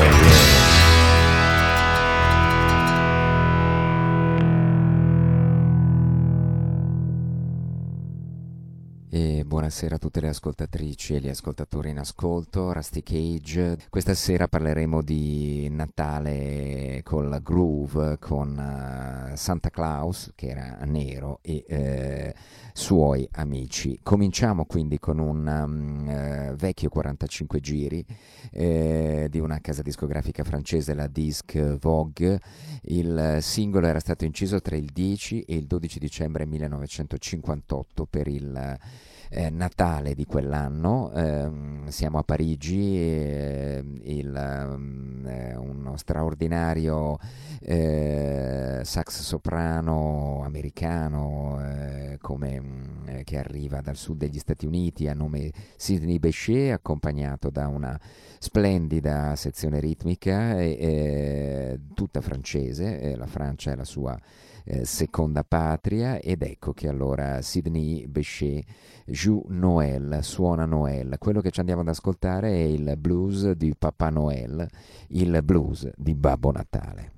yeah buonasera a tutte le ascoltatrici e gli ascoltatori in ascolto, Rusty Cage. Questa sera parleremo di Natale col groove, con uh, Santa Claus, che era nero, e uh, suoi amici. Cominciamo quindi con un um, uh, vecchio 45 giri di una casa discografica francese, la Disc Vogue. Il singolo era stato inciso tra il 10 e il 12 dicembre 1958 per il eh, Natale di quell'anno, ehm, siamo a Parigi, eh, il, um, uno straordinario eh, sax soprano americano eh, come, mm, che arriva dal sud degli Stati Uniti a nome Sidney Bechet, accompagnato da una splendida sezione ritmica, tutta francese, la Francia è la sua eh, seconda patria ed ecco che allora Sidney Bechet joue Noël, suona Noël. Quello che ci andiamo ad ascoltare è il blues di Papà Noel, il blues di Babbo Natale.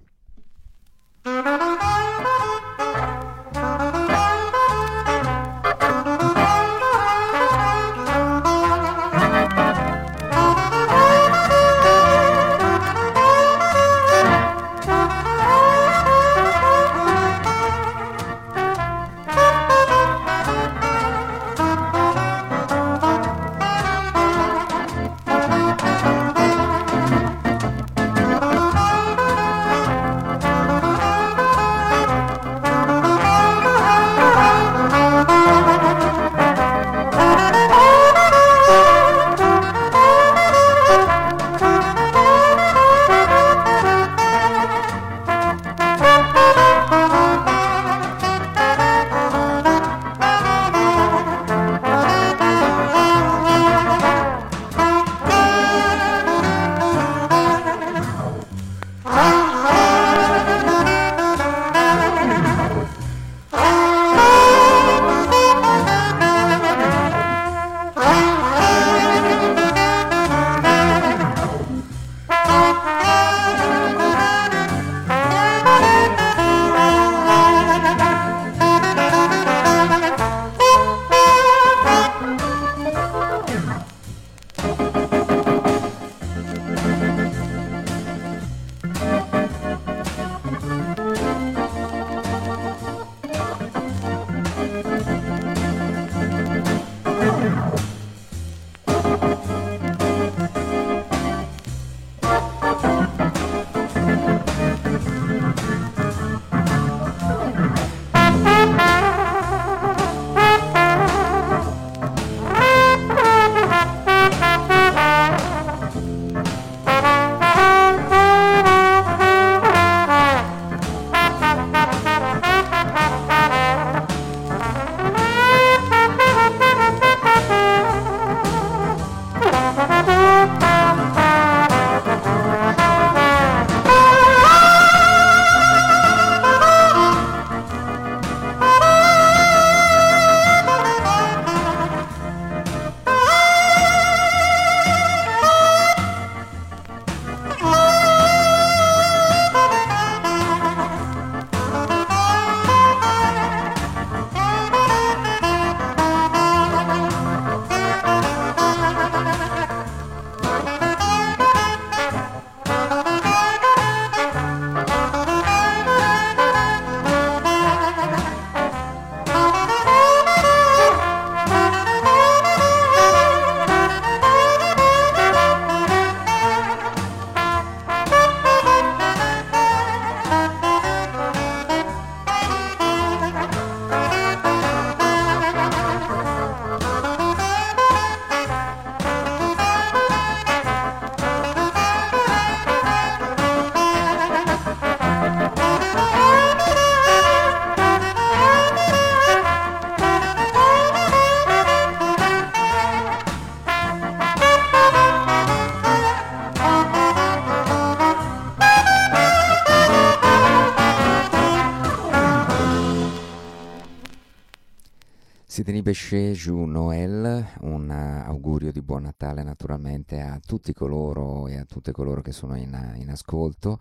Sidney Bechet, Jou Noël, un augurio di buon Natale naturalmente a tutti coloro e a tutte coloro che sono in, in ascolto.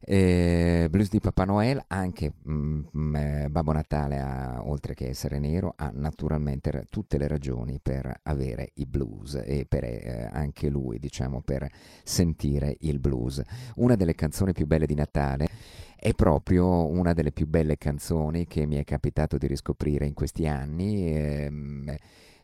Eh, blues di Papà Noel, anche mm, mm, eh, Babbo Natale, ha, oltre che essere nero, ha naturalmente tutte le ragioni per avere i blues e per eh, anche lui, diciamo, per sentire il blues. Una delle canzoni più belle di Natale è proprio una delle più belle canzoni che mi è capitato di riscoprire in questi anni. Ehm,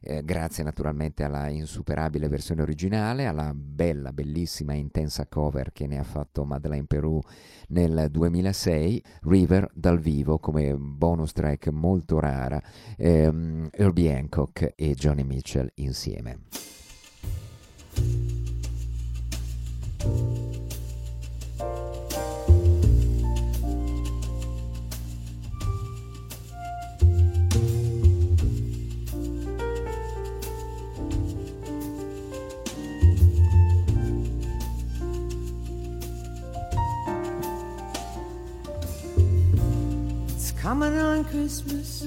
eh, grazie naturalmente alla insuperabile versione originale, alla bella, bellissima e intensa cover che ne ha fatto Madeleine Perù nel 2006, River dal vivo come bonus track molto rara, ehm, Herbie Hancock e Johnny Mitchell insieme. Coming on Christmas.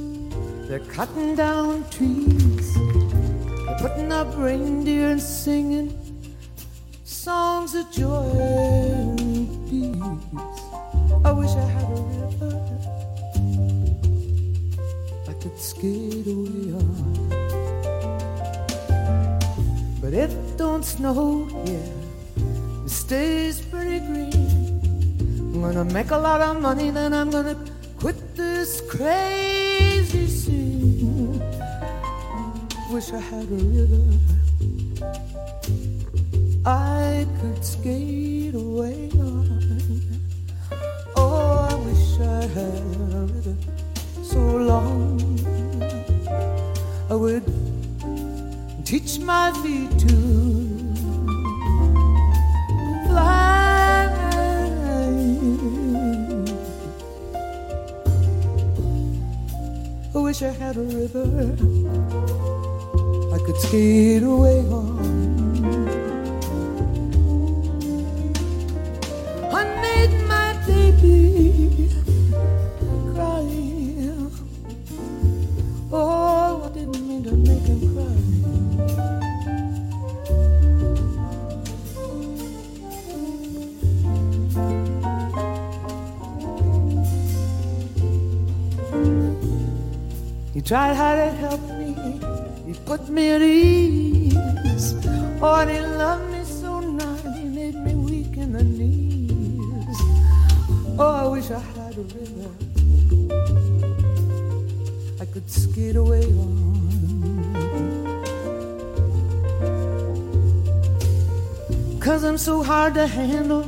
They're cutting down trees. They're putting up reindeer and singing songs of joy and peace. I wish I had a river I could skate away on. But it don't snow here. It stays pretty green. I'm gonna make a lot of money, then I'm gonna this crazy scene. Wish I had a river I could skate away on. Oh, I wish I had a river so long I would teach my feet to wish I had a river I could skate away on. Tried hard to help me, he put me at ease. Oh, and he loved me so nice, he made me weak in the knees. Oh, I wish I had a river I could skate away on. Cause I'm so hard to handle.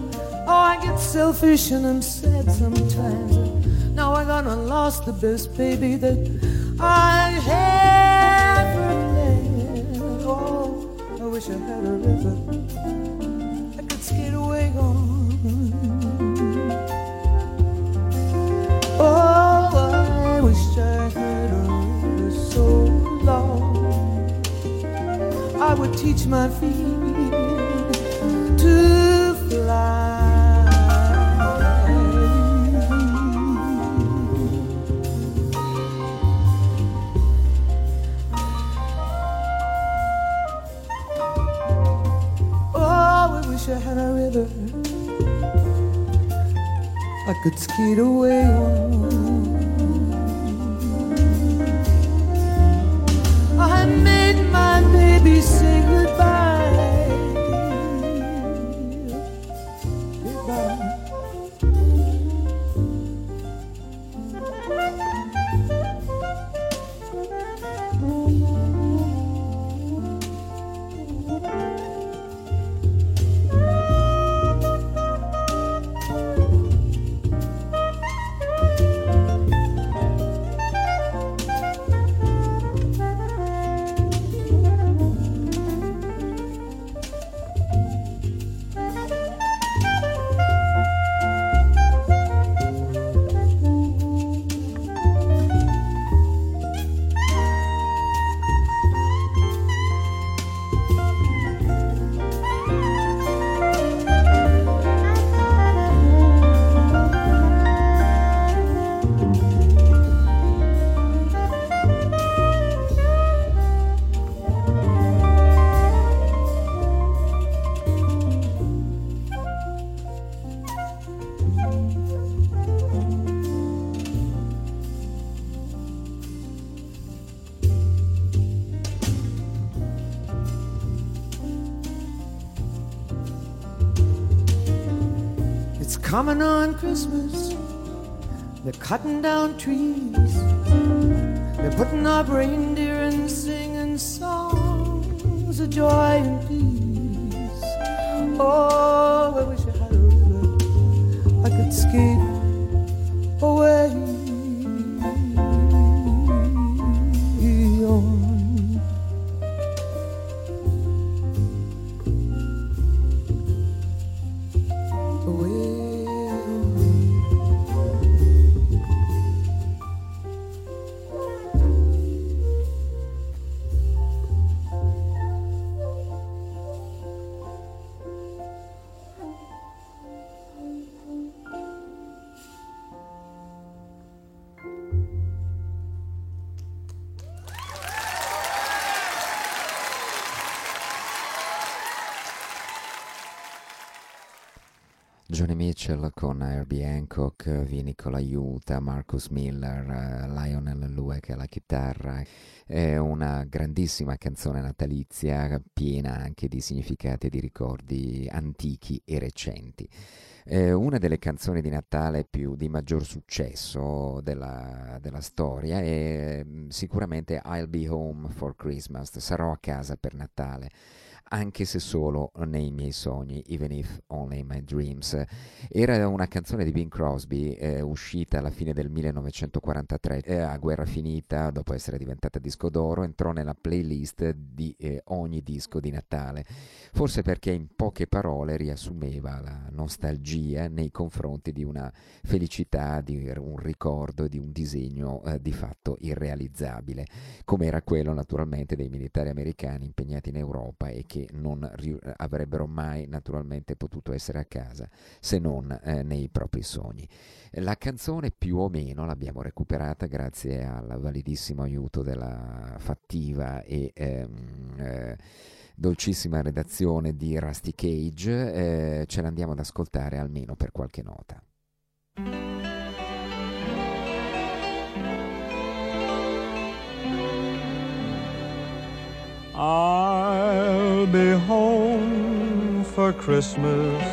Oh, I get selfish and I'm sad sometimes. Now I gonna lost the best baby that I ever had. Oh, I wish I had a river I could skate away on. Oh, I wish I had a river so long I would teach my feet could skate away on. Coming on Christmas. They're cutting down trees. They're putting up reindeer and singing songs of joy and peace. Oh, I wish I had a river I could skate Herbie Hancock, Vinico l'aiuta, Marcus Miller, uh, Lionel Lueck alla chitarra. È una grandissima canzone natalizia piena anche di significati e di ricordi antichi e recenti. È una delle canzoni di Natale più di maggior successo della, della storia è mm, sicuramente I'll Be Home for Christmas, sarò a casa per Natale anche se solo nei miei sogni, Even If Only in My Dreams. Era una canzone di Bing Crosby eh, uscita alla fine del 1943, eh, a guerra finita, dopo essere diventata disco d'oro, entrò nella playlist di eh, ogni disco di Natale, forse perché in poche parole riassumeva la nostalgia nei confronti di una felicità, di un ricordo, di un disegno eh, di fatto irrealizzabile, come era quello naturalmente dei militari americani impegnati in Europa e che che non avrebbero mai naturalmente potuto essere a casa se non eh, nei propri sogni. La canzone più o meno l'abbiamo recuperata grazie al validissimo aiuto della fattiva e ehm, eh, dolcissima redazione di Rusty Cage, eh, ce l'andiamo ad ascoltare almeno per qualche nota. I'll be home for Christmas.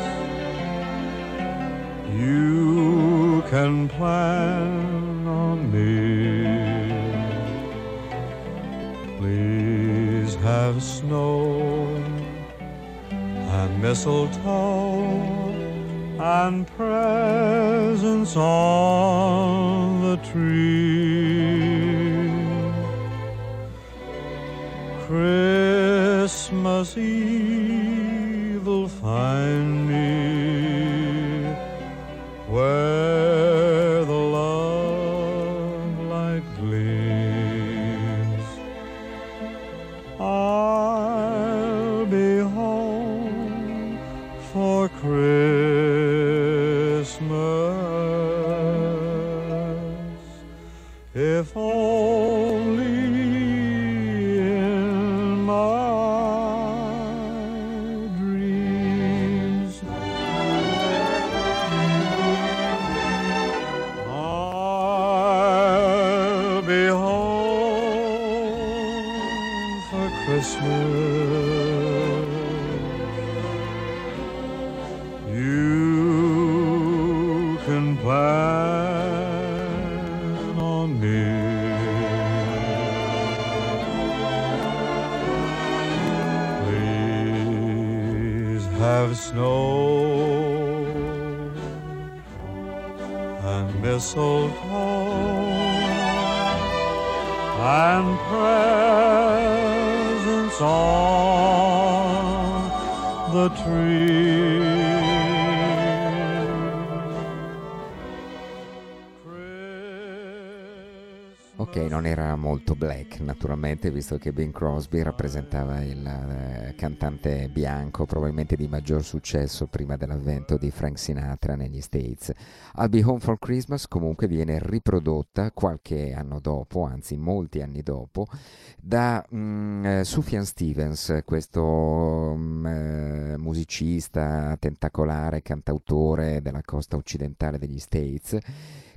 You can plan on me. Please have snow and mistletoe and presents on the tree. Christmas Eve will find me where the love light gleams. I'll be home for Christmas if only mistletoe and presents on the tree. Ok, non era molto black naturalmente, visto che Bing Crosby rappresentava il eh, cantante bianco, probabilmente di maggior successo prima dell'avvento di Frank Sinatra negli States. I'll Be Home for Christmas comunque viene riprodotta qualche anno dopo, anzi molti anni dopo, da mm, eh, Sufjan Stevens, questo mm, eh, musicista tentacolare, cantautore della costa occidentale degli States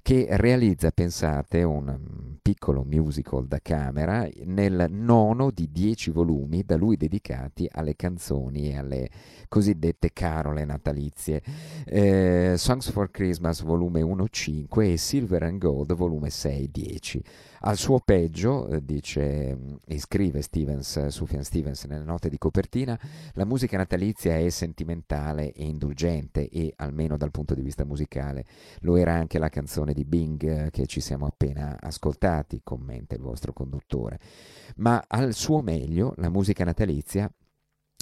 che realizza, pensate, un piccolo musical da camera nel nono di dieci volumi da lui dedicati alle canzoni e alle cosiddette carole natalizie. Eh, Songs for Christmas volume 1-5 e Silver and Gold volume 6-10. Al suo peggio, eh, dice mm, e scrive Stevens, Sufjan Stevens nelle note di copertina, la musica natalizia è sentimentale e indulgente e, almeno dal punto di vista musicale, lo era anche la canzone di Bing eh, che ci siamo appena ascoltati, commenta il vostro conduttore. Ma al suo meglio la musica natalizia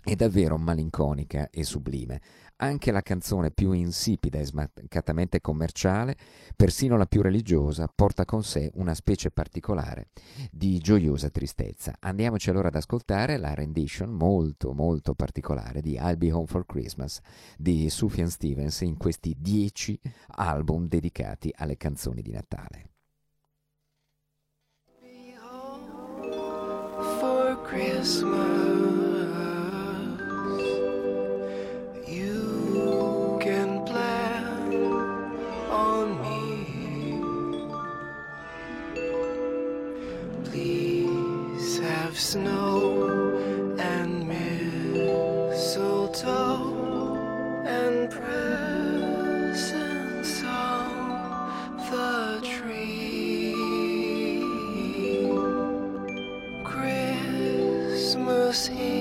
è davvero malinconica e sublime. Anche la canzone più insipida e smancatamente commerciale, persino la più religiosa, porta con sé una specie particolare di gioiosa tristezza. Andiamoci allora ad ascoltare la rendition molto molto particolare di I'll Be Home for Christmas di Sufjan Stevens in questi dieci album dedicati alle canzoni di Natale. For Christmas snow and mistletoe and presents on the tree. Christmas Eve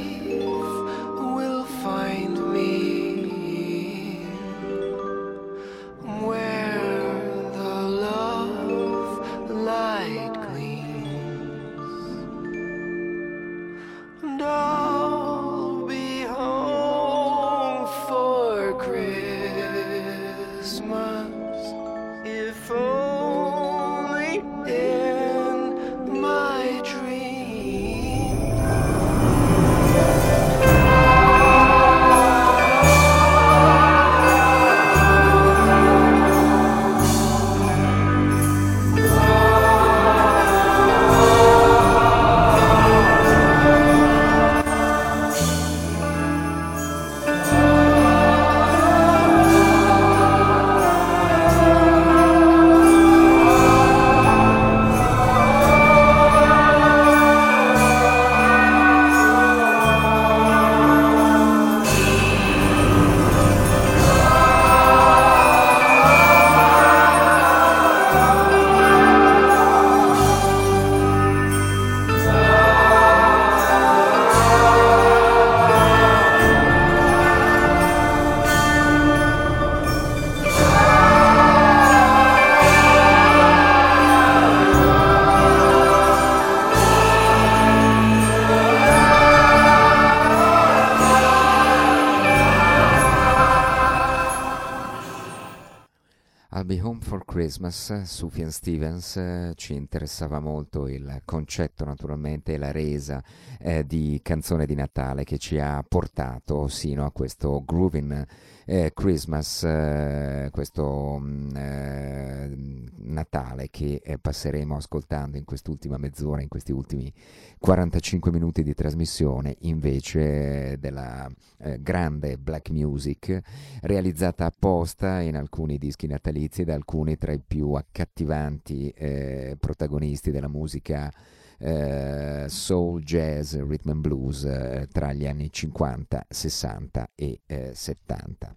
Christmas, Sufjan Stevens, eh, ci interessava molto il concetto naturalmente la resa eh, di canzone di Natale che ci ha portato sino a questo Groovin' eh, Christmas, eh, questo mh, eh, Natale che eh, passeremo ascoltando in quest'ultima mezz'ora, in questi ultimi 45 minuti di trasmissione, invece della grande black music realizzata apposta in alcuni dischi natalizi da alcuni tra i più accattivanti eh, protagonisti della musica eh, soul, jazz, rhythm and blues eh, tra gli anni 50, 60 e 70.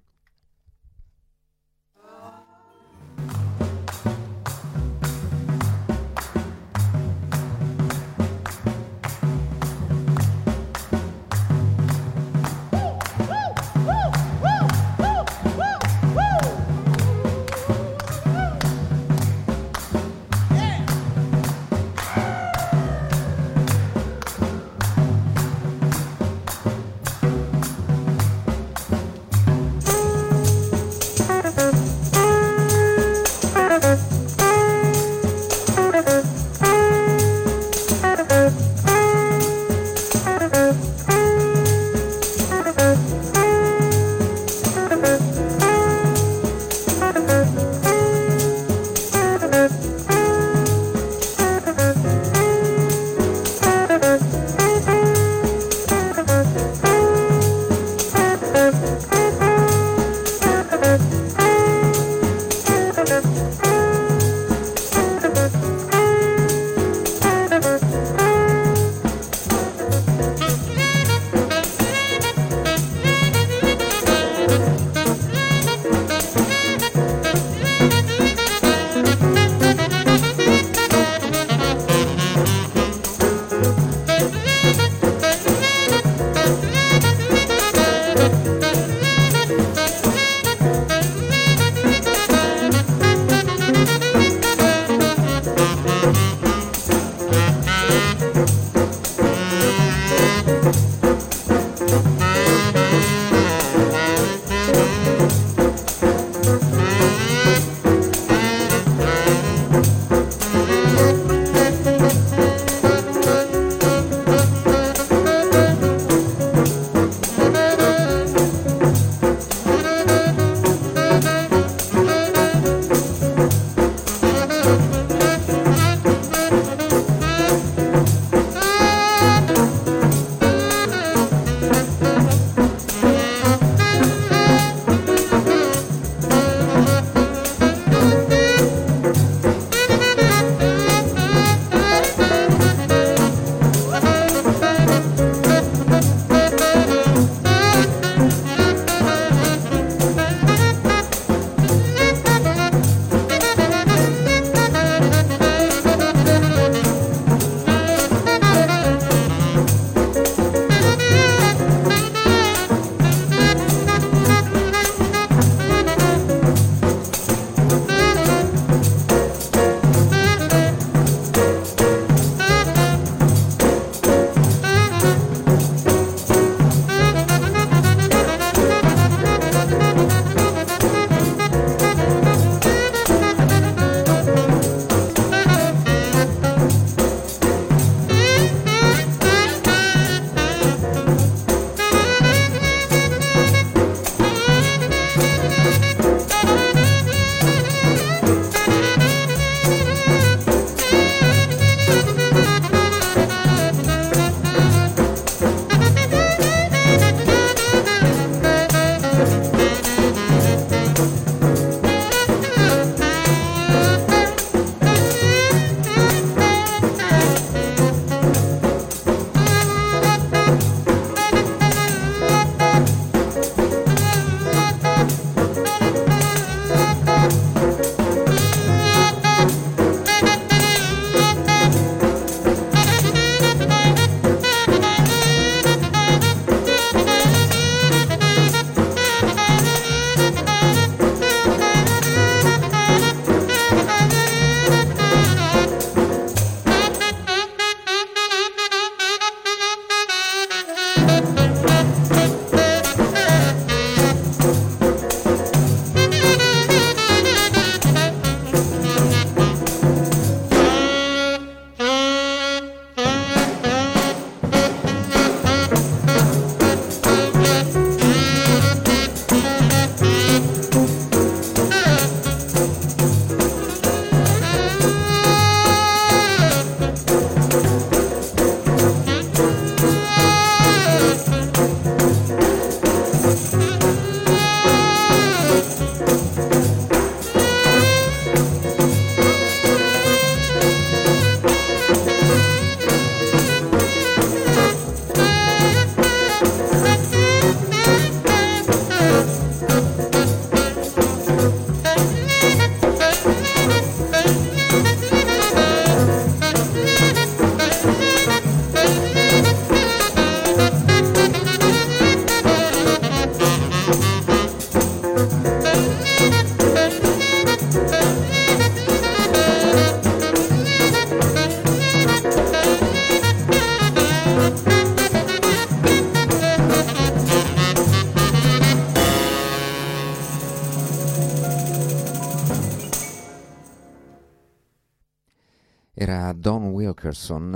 Dickerson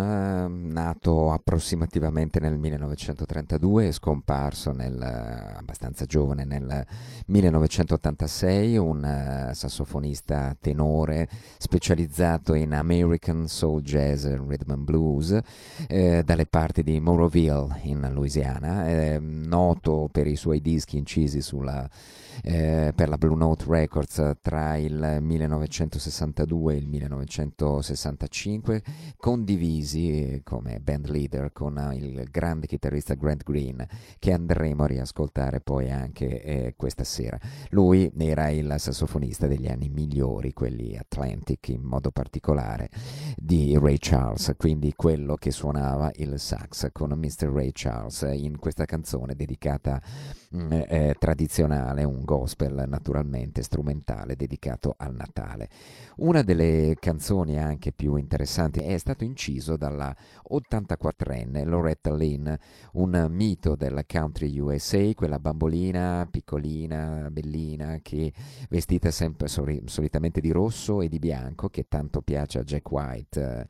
approssimativamente nel 1932 e scomparso nel, eh, abbastanza giovane nel 1986, un uh, sassofonista tenore specializzato in American Soul Jazz e Rhythm and Blues eh, dalle parti di Moroville in Louisiana, eh, noto per i suoi dischi incisi sulla eh, per la Blue Note Records tra il 1962 e il 1965, condivisi eh, come band leader con eh, il grande chitarrista Grant Green, che andremo a riascoltare poi anche eh, questa sera. Lui era il sassofonista degli anni migliori, quelli Atlantic in modo particolare, di Ray Charles, quindi quello che suonava il sax con Mr. Ray Charles in questa canzone dedicata mm, eh, tradizionale, un gospel naturalmente strumentale dedicato al Natale. Una delle canzoni anche più interessanti è stato inciso dalla 84enne Loretta Lynn, un mito del country USA, quella bambolina piccolina, bellina, che vestita sempre solitamente di rosso e di bianco, che tanto piace a Jack White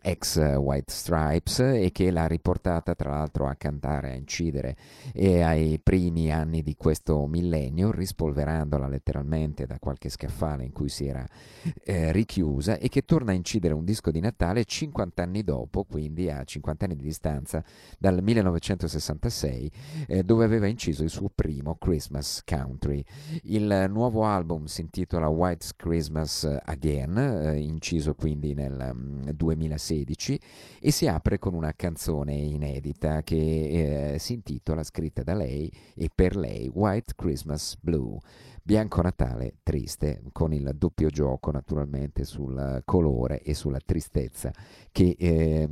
ex White Stripes e che l'ha riportata tra l'altro a cantare, a incidere e ai primi anni di questo millennio, rispolverandola letteralmente da qualche scaffale in cui si era eh, richiusa e che torna a incidere un disco di Natale 50 anni dopo, quindi a 50 anni di distanza dal 1966, eh, dove aveva inciso il suo primo Christmas Country. Il nuovo album si intitola White Christmas Again, eh, inciso quindi nel um, mm, 2016 2016 e si apre con una canzone inedita che eh, si intitola, scritta da lei e per lei, White Christmas Blue. Bianco Natale triste, con il doppio gioco naturalmente sul colore e sulla tristezza che eh,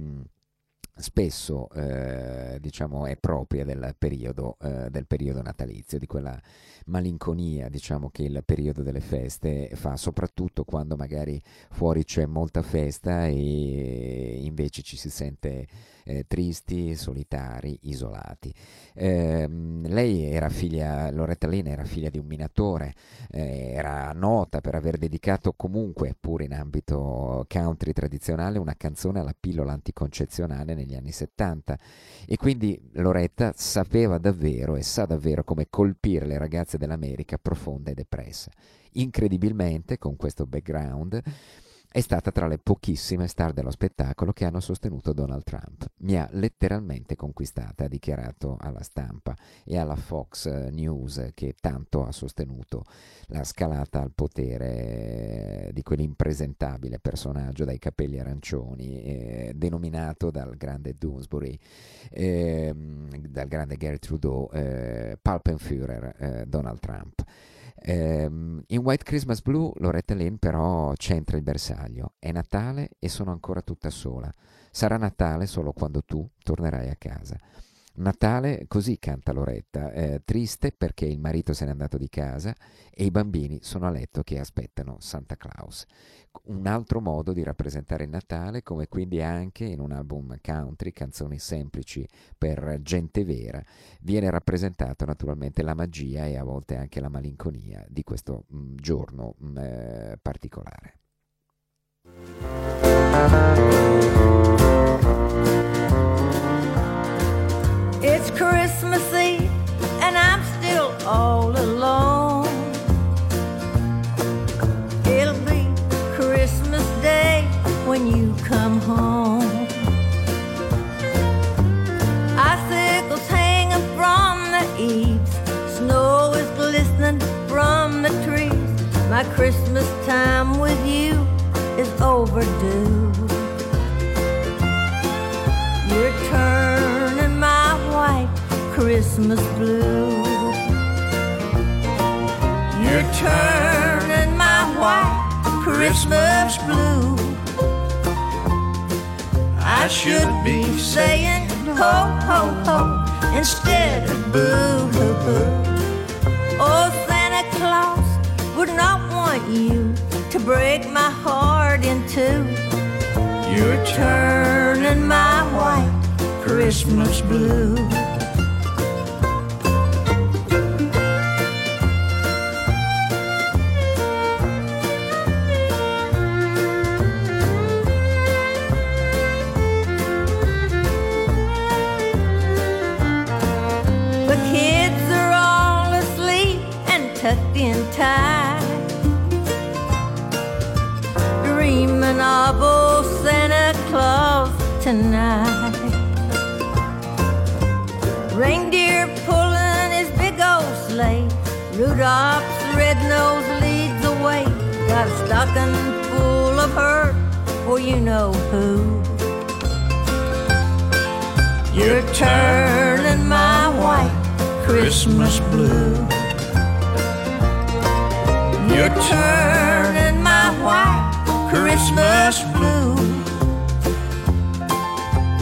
spesso eh, diciamo, è propria del periodo, eh, del periodo natalizio, di quella malinconia diciamo, che il periodo delle feste fa, soprattutto quando magari fuori c'è molta festa e invece ci si sente eh, tristi, solitari, isolati. Eh, lei era figlia, Loretta Lynn era figlia di un minatore, eh, era nota per aver dedicato comunque, pur in ambito country tradizionale, una canzone alla pillola anticoncezionale negli anni 70 e quindi Loretta sapeva davvero e sa davvero come colpire le ragazze dell'America profonda e depressa. Incredibilmente, con questo background, è stata tra le pochissime star dello spettacolo che hanno sostenuto Donald Trump. Mi ha letteralmente conquistata, ha dichiarato alla stampa e alla Fox News che tanto ha sostenuto la scalata al potere di quell'impresentabile personaggio dai capelli arancioni, eh, denominato dal grande Doonesbury, eh, dal grande Gary Trudeau, eh, Palpenführer eh, Donald Trump. Um, in White Christmas Blue Loretta Lynn però centra il bersaglio. È Natale e sono ancora tutta sola. Sarà Natale solo quando tu tornerai a casa. Natale, così canta Loretta, eh, triste perché il marito se n'è andato di casa e i bambini sono a letto che aspettano Santa Claus. Un altro modo di rappresentare il Natale, come quindi anche in un album country, canzoni semplici per gente vera, viene rappresentato naturalmente la magia e a volte anche la malinconia di questo mh, mm, giorno mh, mm, eh, particolare. It's Christmas Eve and I'm still all alone. It'll be Christmas Day when you come home. Icicles hanging from the eaves, snow is glistening from the trees. My Christmas time with you is overdue. Your turn Christmas blue. You're turning my white Christmas blue. I should be saying ho, ho, ho instead of boo hoo hoo. Oh, Santa Claus would not want you to break my heart in two. You're turning my white Christmas blue. Full of hurt for you know who. You're turning my white Christmas blue. You're turning my white Christmas blue.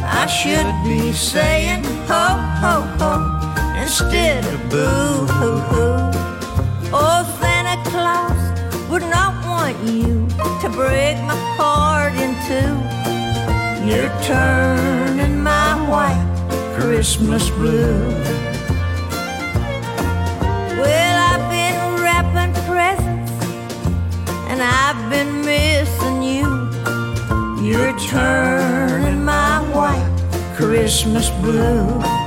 I should be saying ho ho ho instead of boo hoo hoo. Break my heart in two. You're turning my white Christmas blue. Well, I've been wrapping presents and I've been missing you. You're turning my white Christmas blue.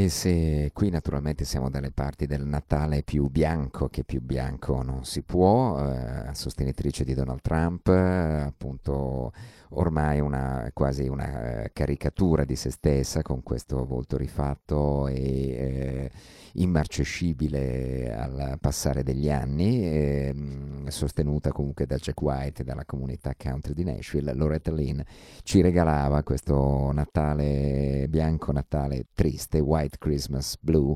E se qui naturalmente siamo dalle parti del Natale più bianco, che più bianco non si può, eh, sostenitrice di Donald Trump, eh, appunto ormai una, quasi una eh, caricatura di se stessa con questo volto rifatto e eh, immarcescibile al passare degli anni, ehm, sostenuta comunque da Jack White e dalla comunità country di Nashville, Loretta Lynn ci regalava questo Natale bianco, Natale triste, White Christmas Blue.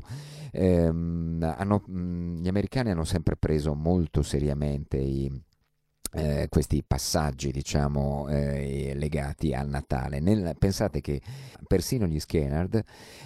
Ehm, hanno, mh, gli americani hanno sempre preso molto seriamente i eh, questi passaggi diciamo eh, legati al Natale. Nel, pensate che persino gli Skenard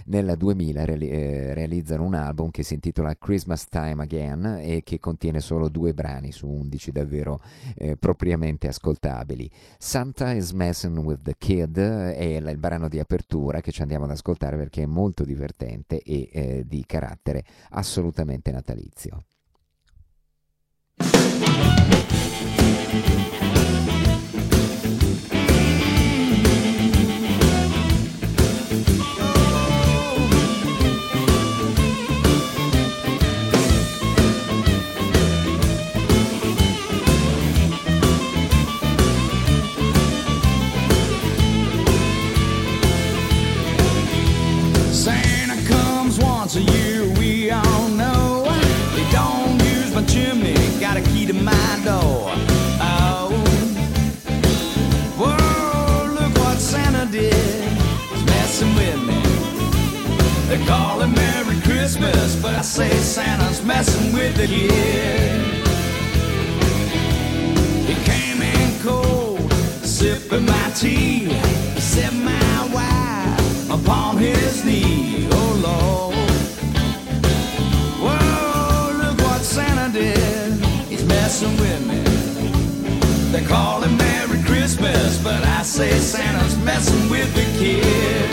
nel 2000 reali- eh, realizzano un album che si intitola Christmas Time Again e che contiene solo due brani su 11 davvero eh, propriamente ascoltabili. Santa is Messing with the Kid è il, brano di apertura che ci andiamo ad ascoltare perché è molto divertente e eh, di carattere assolutamente natalizio once a year, we all know. He don't use my chimney, got a key to my door. Oh, whoa, look what Santa did. He's messing with me. They call him Merry Christmas, but I say Santa's messing with the kid. He came in cold, sipping my tea. Set my wife upon his knee. Oh Lord. Messing with. They call him Merry Christmas, but I say Santa's messing with the kid.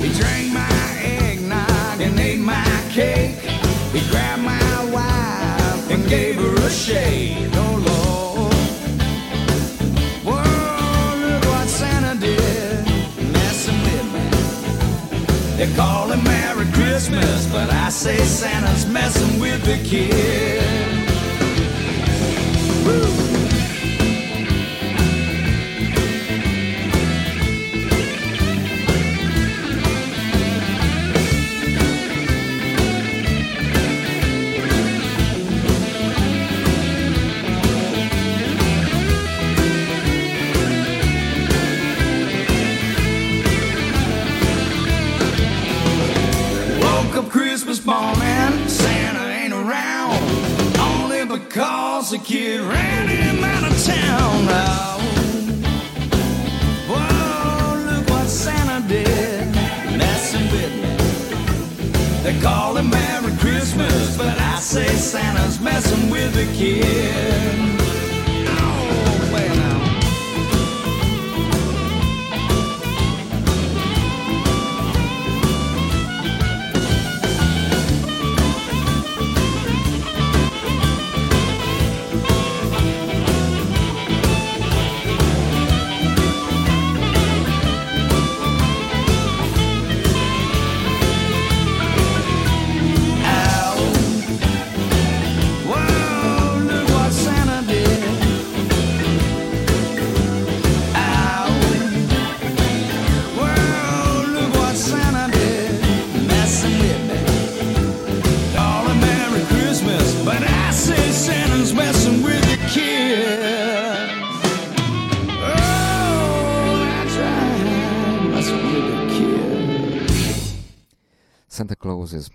He drank my eggnog and ate my cake. He grabbed my wife and gave her a shake. They call him Merry Christmas, but I say Santa's messing with the kid. Woo! Because the kid ran him out of town. Oh. Whoa, look what Santa did, messing with me. They call him Merry Christmas, but I say Santa's messing with the kid.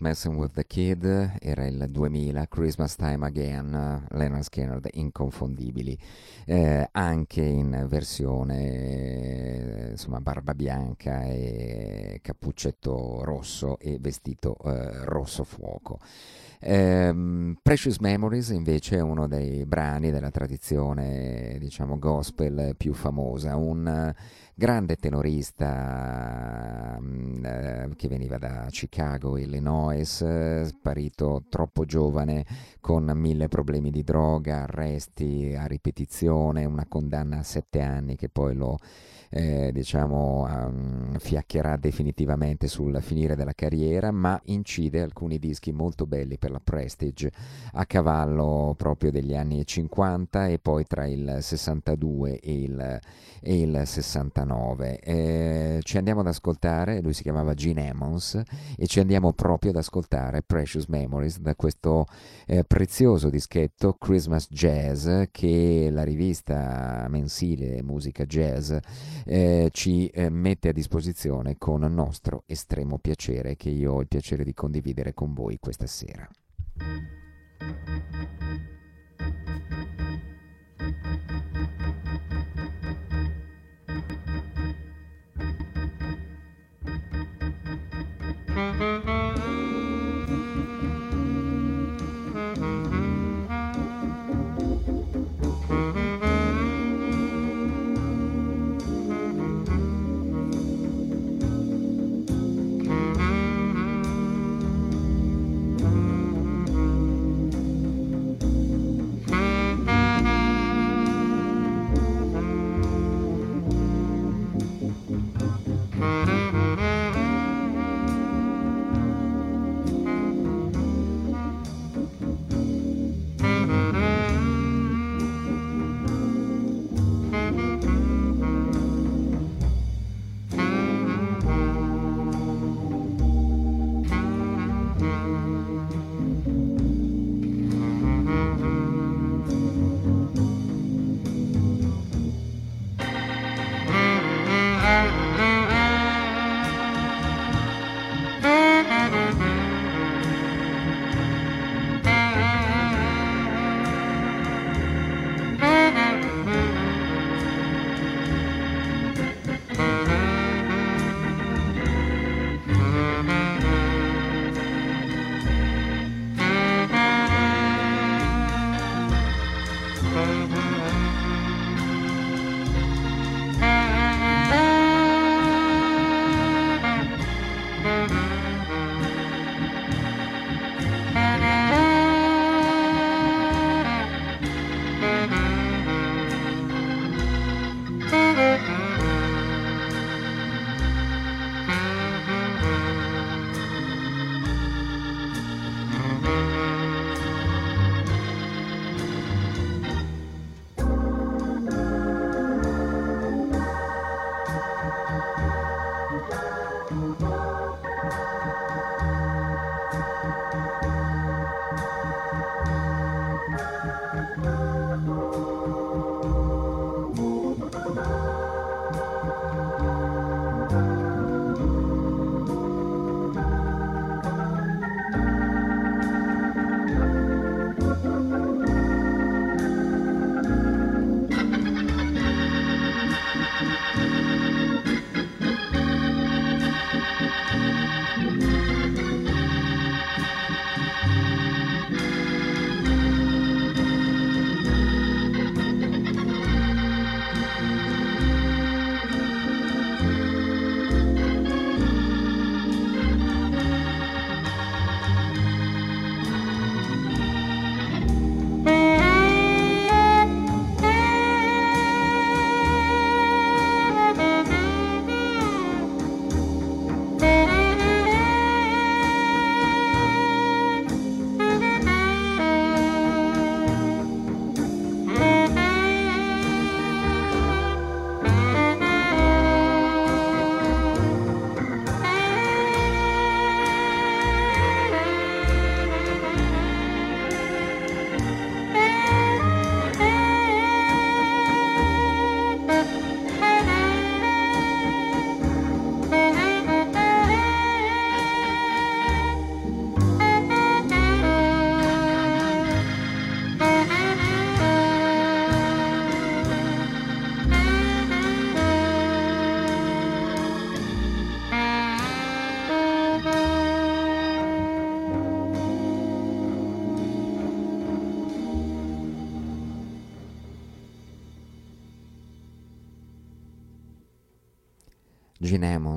Messing with the Kid, era il 2000, Christmas Time Again, Leonard Skinner, inconfondibili, eh, anche in versione insomma barba bianca e cappuccetto rosso e vestito eh, rosso fuoco. Um, Precious Memories invece è uno dei brani della tradizione diciamo gospel più famosa, un grande tenorista mh, eh, che veniva da Chicago, Illinois, eh, sparito troppo giovane con mille problemi di droga, arresti a ripetizione, una condanna a sette anni che poi lo eh, diciamo, um, fiaccherà definitivamente sul finire della carriera, ma incide alcuni dischi molto belli per la Prestige a cavallo proprio degli anni 50 e poi tra il 62 e il, e il 69. Eh, ci andiamo ad ascoltare, lui si chiamava Gene Emmons, e ci andiamo proprio ad ascoltare Precious Memories da questo eh, prezioso dischetto Christmas Jazz che la rivista mensile Musica Jazz eh, ci eh, mette a disposizione con nostro estremo piacere che io ho il piacere di condividere con voi questa sera. Música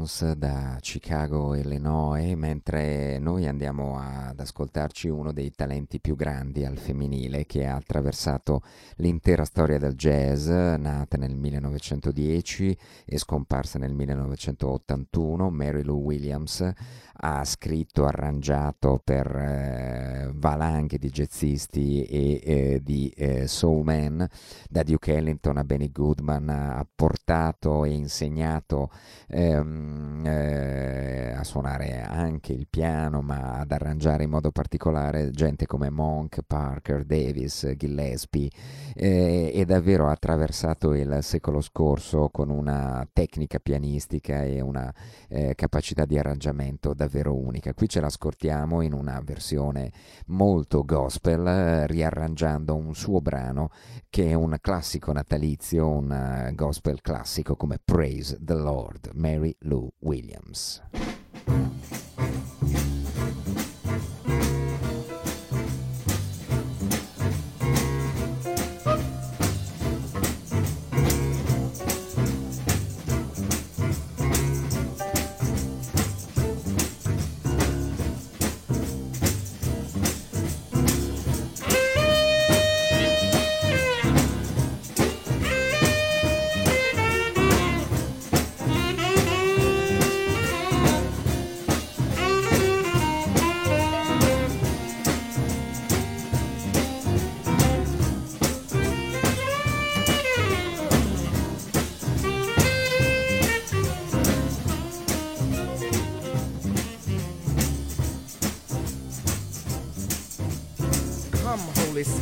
Ammons da Chicago, Illinois, mentre noi andiamo ad ascoltarci uno dei talenti più grandi al femminile che ha attraversato l'intera storia del jazz, nata nel 1910 e scomparsa nel 1981, Mary Lou Williams ha scritto, arrangiato per eh, valanghe di jazzisti e eh, di eh, soulman, da Duke Ellington a Benny Goodman, ha portato e insegnato ehm, eh, a suonare anche il piano, ma ad arrangiare in modo particolare gente come Monk, Parker, Davis, Gillespie eh, e davvero ha attraversato il secolo scorso con una tecnica pianistica e una eh, capacità di arrangiamento davvero unica. Qui ce la scortiamo in una versione molto gospel, eh, riarrangiando un suo brano che è un classico natalizio, un uh, gospel classico come Praise the Lord, Mary Lou Williams.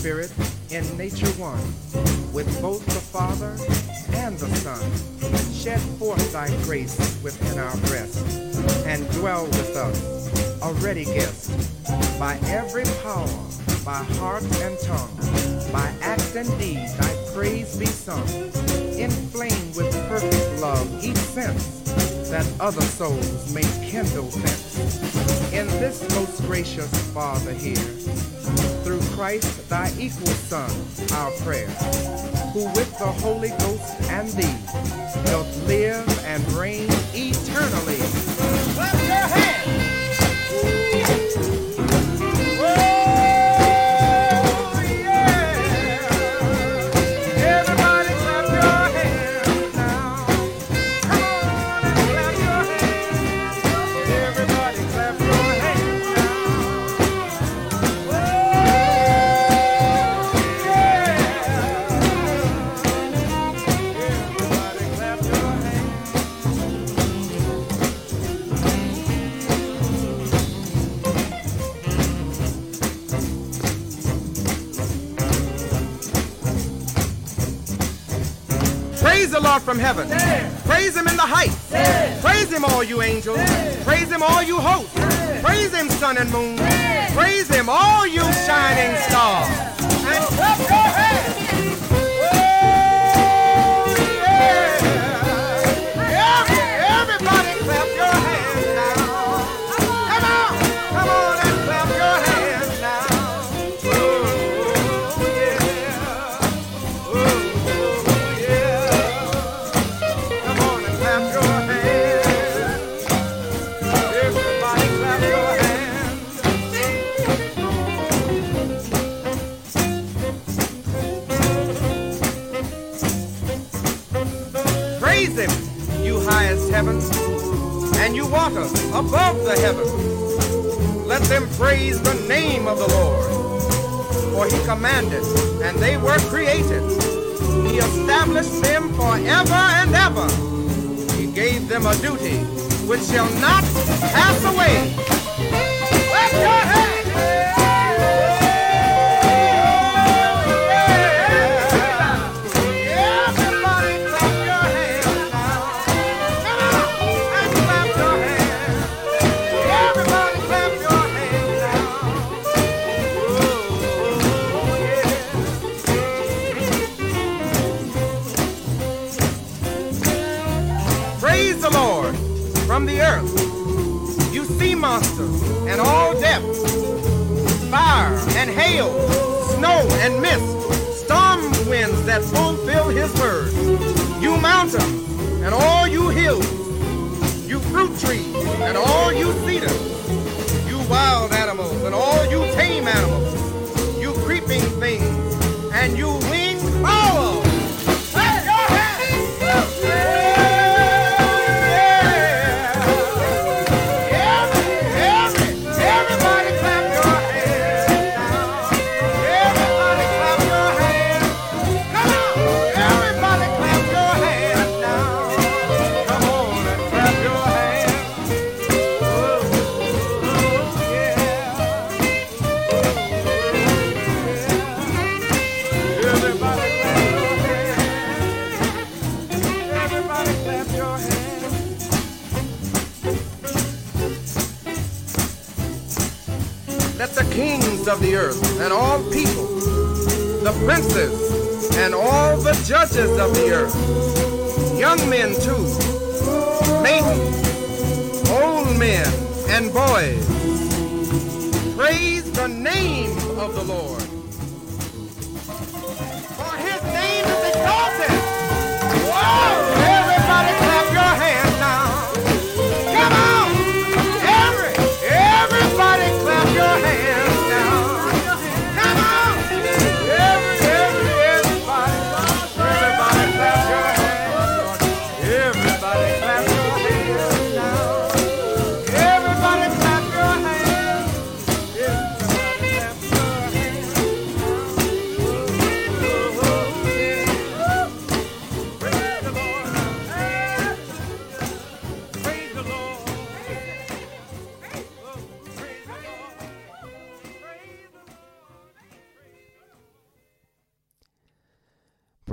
Spirit, in nature one, with both the Father and the Son. Shed forth thy grace within our breast, and dwell with us, a ready gift, by every power, by heart and tongue, by act and deed, thy praise be sung. Inflame with perfect love each sense, that other souls may kindle thence. In this most gracious Father here, through Christ, thy equal Son, our prayer, who with the Holy Ghost and thee doth live and reign eternally. Praise the Lord from heaven. Praise him in the heights. Praise him, all you angels. Praise him, all you hosts. Praise him, sun and moon. Praise him, all you shining stars. And clap your hands. Above the heavens. Let them praise the name of the Lord. For he commanded, and they were created. He established them forever and ever. He gave them a duty which shall not pass away. Clap your hands! hail, snow and mist, storm winds that fulfill his word. You mountains and all you hills, you fruit trees and all you cedars. Of the earth and all people, the princes and all the judges of the earth, young men too, maidens, old men and boys,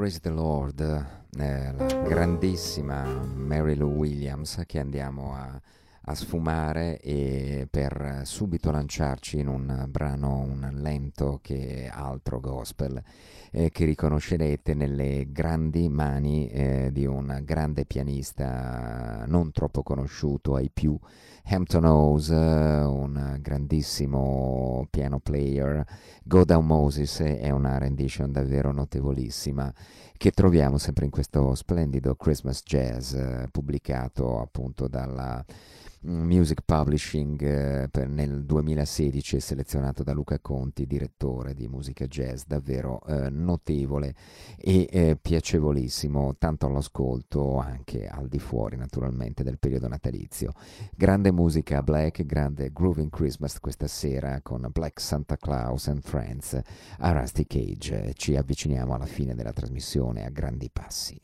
Praise the Lord, eh, la grandissima Mary Lou Williams che andiamo a, a sfumare e per subito lanciarci in un brano, un lento che altro gospel, eh, che riconoscerete nelle grandi mani eh, di un grande pianista non troppo conosciuto ai più, Hampton Howes, eh, un grandissimo piano player, Go Down Moses è una rendition davvero notevolissima che troviamo sempre in questo splendido Christmas Jazz eh, pubblicato appunto dalla mm, Music Publishing eh, per- nel 2016 e selezionato da Luca Conti, direttore di musica jazz, davvero eh, notevole e eh, piacevolissimo, tanto all'ascolto anche al di fuori naturalmente del periodo natalizio. Grande musica black, grande grooving Christmas questa sera con Black Santa Claus and Friends a Rusty Cage. Ci avviciniamo alla fine della trasmissione a grandi passi.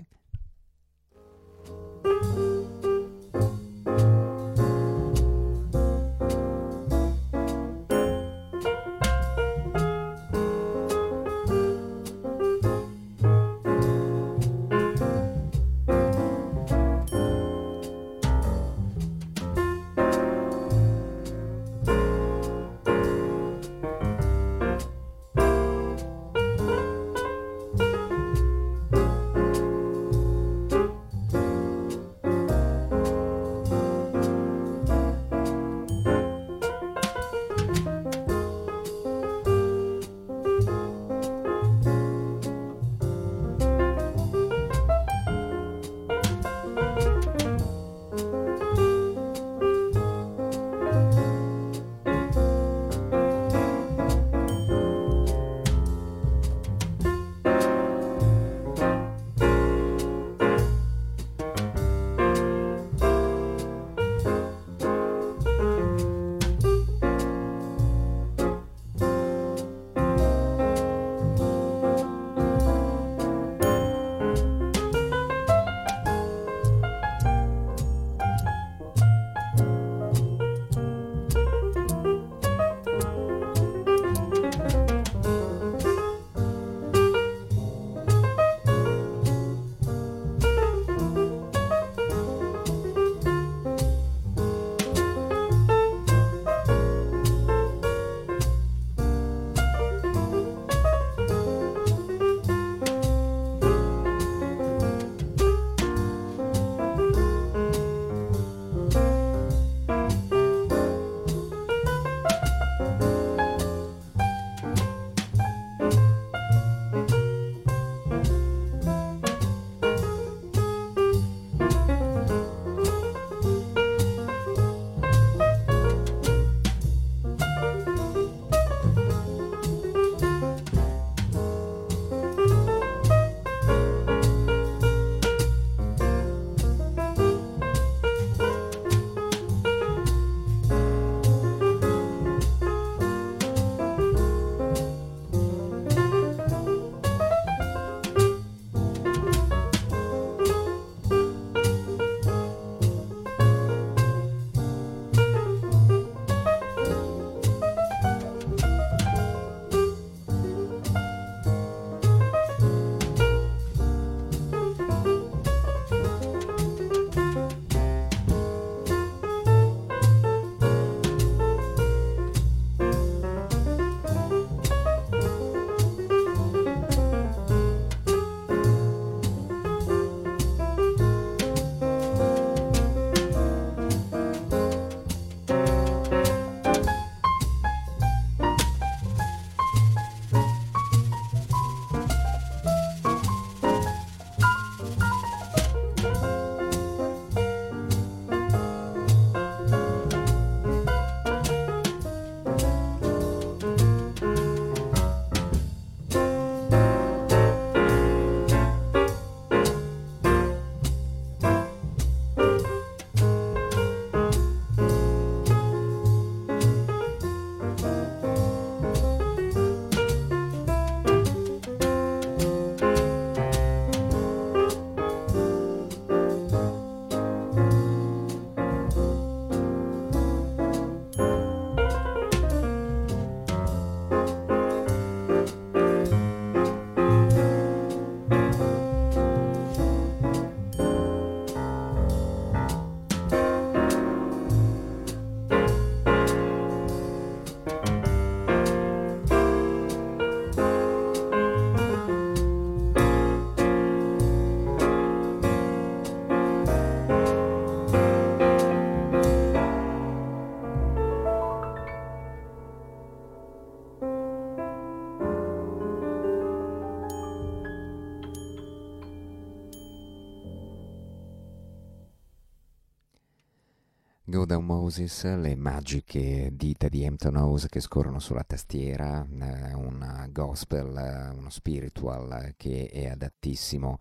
Down Moses, le magiche dita di Hampton House che scorrono sulla tastiera, eh, un gospel, eh, uno spiritual che è adattissimo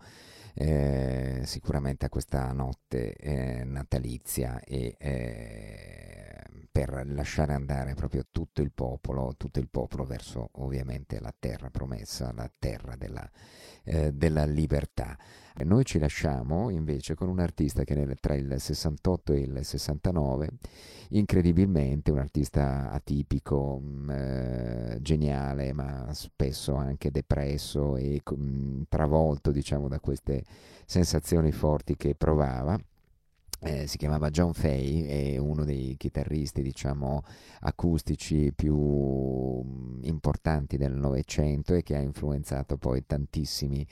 eh, sicuramente a questa notte eh, natalizia e eh, per lasciare andare proprio tutto il popolo, tutto il popolo verso ovviamente la terra promessa, la terra della, eh, della libertà. Noi ci lasciamo invece con un artista che nel, tra il 68 e il 69, incredibilmente, un artista atipico, mh, mm, eh, geniale, ma spesso anche depresso e mh, mm, travolto, diciamo, da queste sensazioni forti che provava. Eh, si chiamava John Fay, è uno dei chitarristi, diciamo, acustici più mm, importanti del Novecento e che ha influenzato poi tantissimi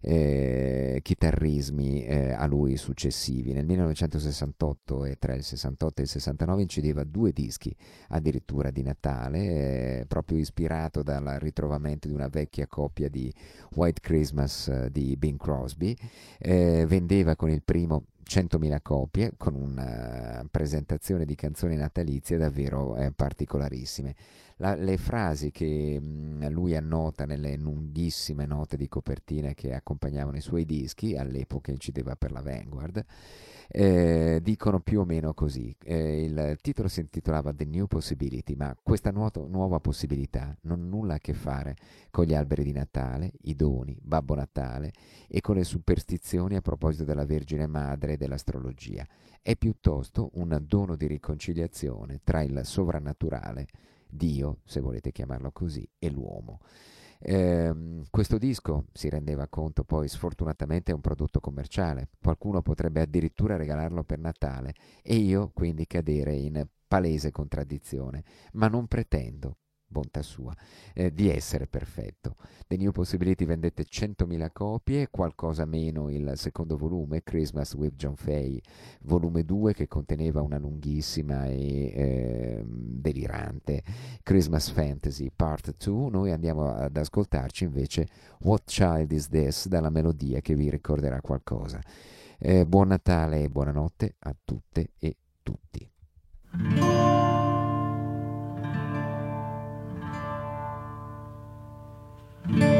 eh, chitarrismi eh, a lui successivi. Nel 1968 e tra il 68 e il 69 incideva due dischi addirittura di Natale, eh, proprio ispirato dal ritrovamento di una vecchia coppia di White Christmas eh, di Bing Crosby. Eh, vendeva con il primo 100.000 copie con una presentazione di canzoni natalizie davvero eh, particolarissime. La, le frasi che mh, mm, lui annota nelle lunghissime note di copertina che accompagnavano i suoi dischi, all'epoca incideva per la Vanguard, eh, dicono più o meno così. Eh, il titolo si intitolava The New Possibility, ma questa nuoto, nuova possibilità non ha nulla a che fare con gli alberi di Natale, i doni, Babbo Natale e con le superstizioni a proposito della Vergine Madre e dell'astrologia. È piuttosto un dono di riconciliazione tra il sovrannaturale Dio, se volete chiamarlo così, e l'uomo. Eh, questo disco si rendeva conto poi sfortunatamente è un prodotto commerciale, qualcuno potrebbe addirittura regalarlo per Natale e io quindi cadere in palese contraddizione, ma non pretendo bontà sua, eh, di essere perfetto. The New Possibility vendette 100.000 copie, qualcosa meno il secondo volume, Christmas with John Fay, volume 2 che conteneva una lunghissima e eh, delirante Christmas Fantasy Part 2. Noi andiamo ad ascoltarci invece What Child Is This dalla melodia che vi ricorderà qualcosa. Eh, buon Natale e buonanotte a tutte e tutti. Mm-hmm.